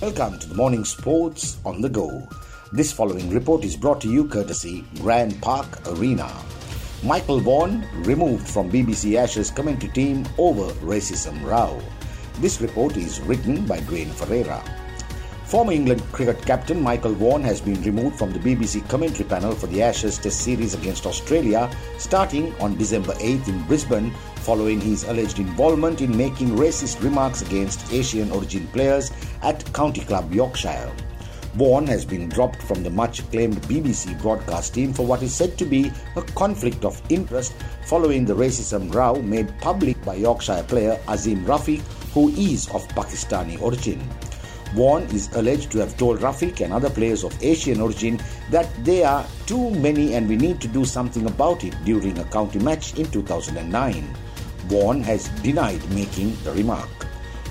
Welcome to the morning sports on the go. This following report is brought to you courtesy Grand Park Arena. Michael Vaughan removed from BBC Ashes commentary team over racism row. This report is written by Dwayne Ferreira. Former England cricket captain Michael Vaughan has been removed from the BBC commentary panel for the Ashes Test series against Australia starting on December 8 in Brisbane following his alleged involvement in making racist remarks against Asian origin players at County Club Yorkshire. Vaughan has been dropped from the much acclaimed BBC broadcast team for what is said to be a conflict of interest following the racism row made public by Yorkshire player Azeem Rafiq, who is of Pakistani origin. Vaughan is alleged to have told Rafiq and other players of Asian origin that there are too many and we need to do something about it during a county match in 2009. Vaughan has denied making the remark.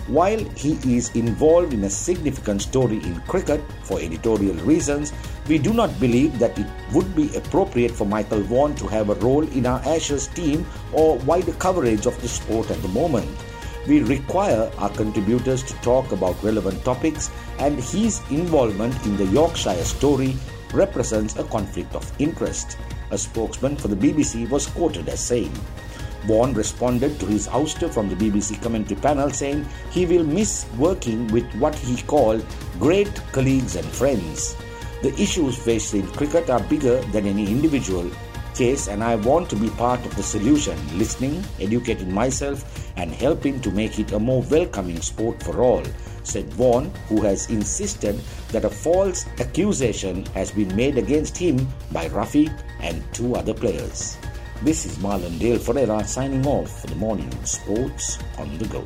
While he is involved in a significant story in cricket for editorial reasons, we do not believe that it would be appropriate for Michael Vaughan to have a role in our Ashes team or wider coverage of the sport at the moment. We require our contributors to talk about relevant topics, and his involvement in the Yorkshire story represents a conflict of interest. A spokesman for the BBC was quoted as saying, Vaughan responded to his ouster from the BBC commentary panel saying he will miss working with what he called great colleagues and friends. The issues faced in cricket are bigger than any individual case, and I want to be part of the solution, listening, educating myself, and helping to make it a more welcoming sport for all, said Vaughan, who has insisted that a false accusation has been made against him by Rafiq and two other players. This is Marlon Dale Ferreira signing off for the morning sports on the go.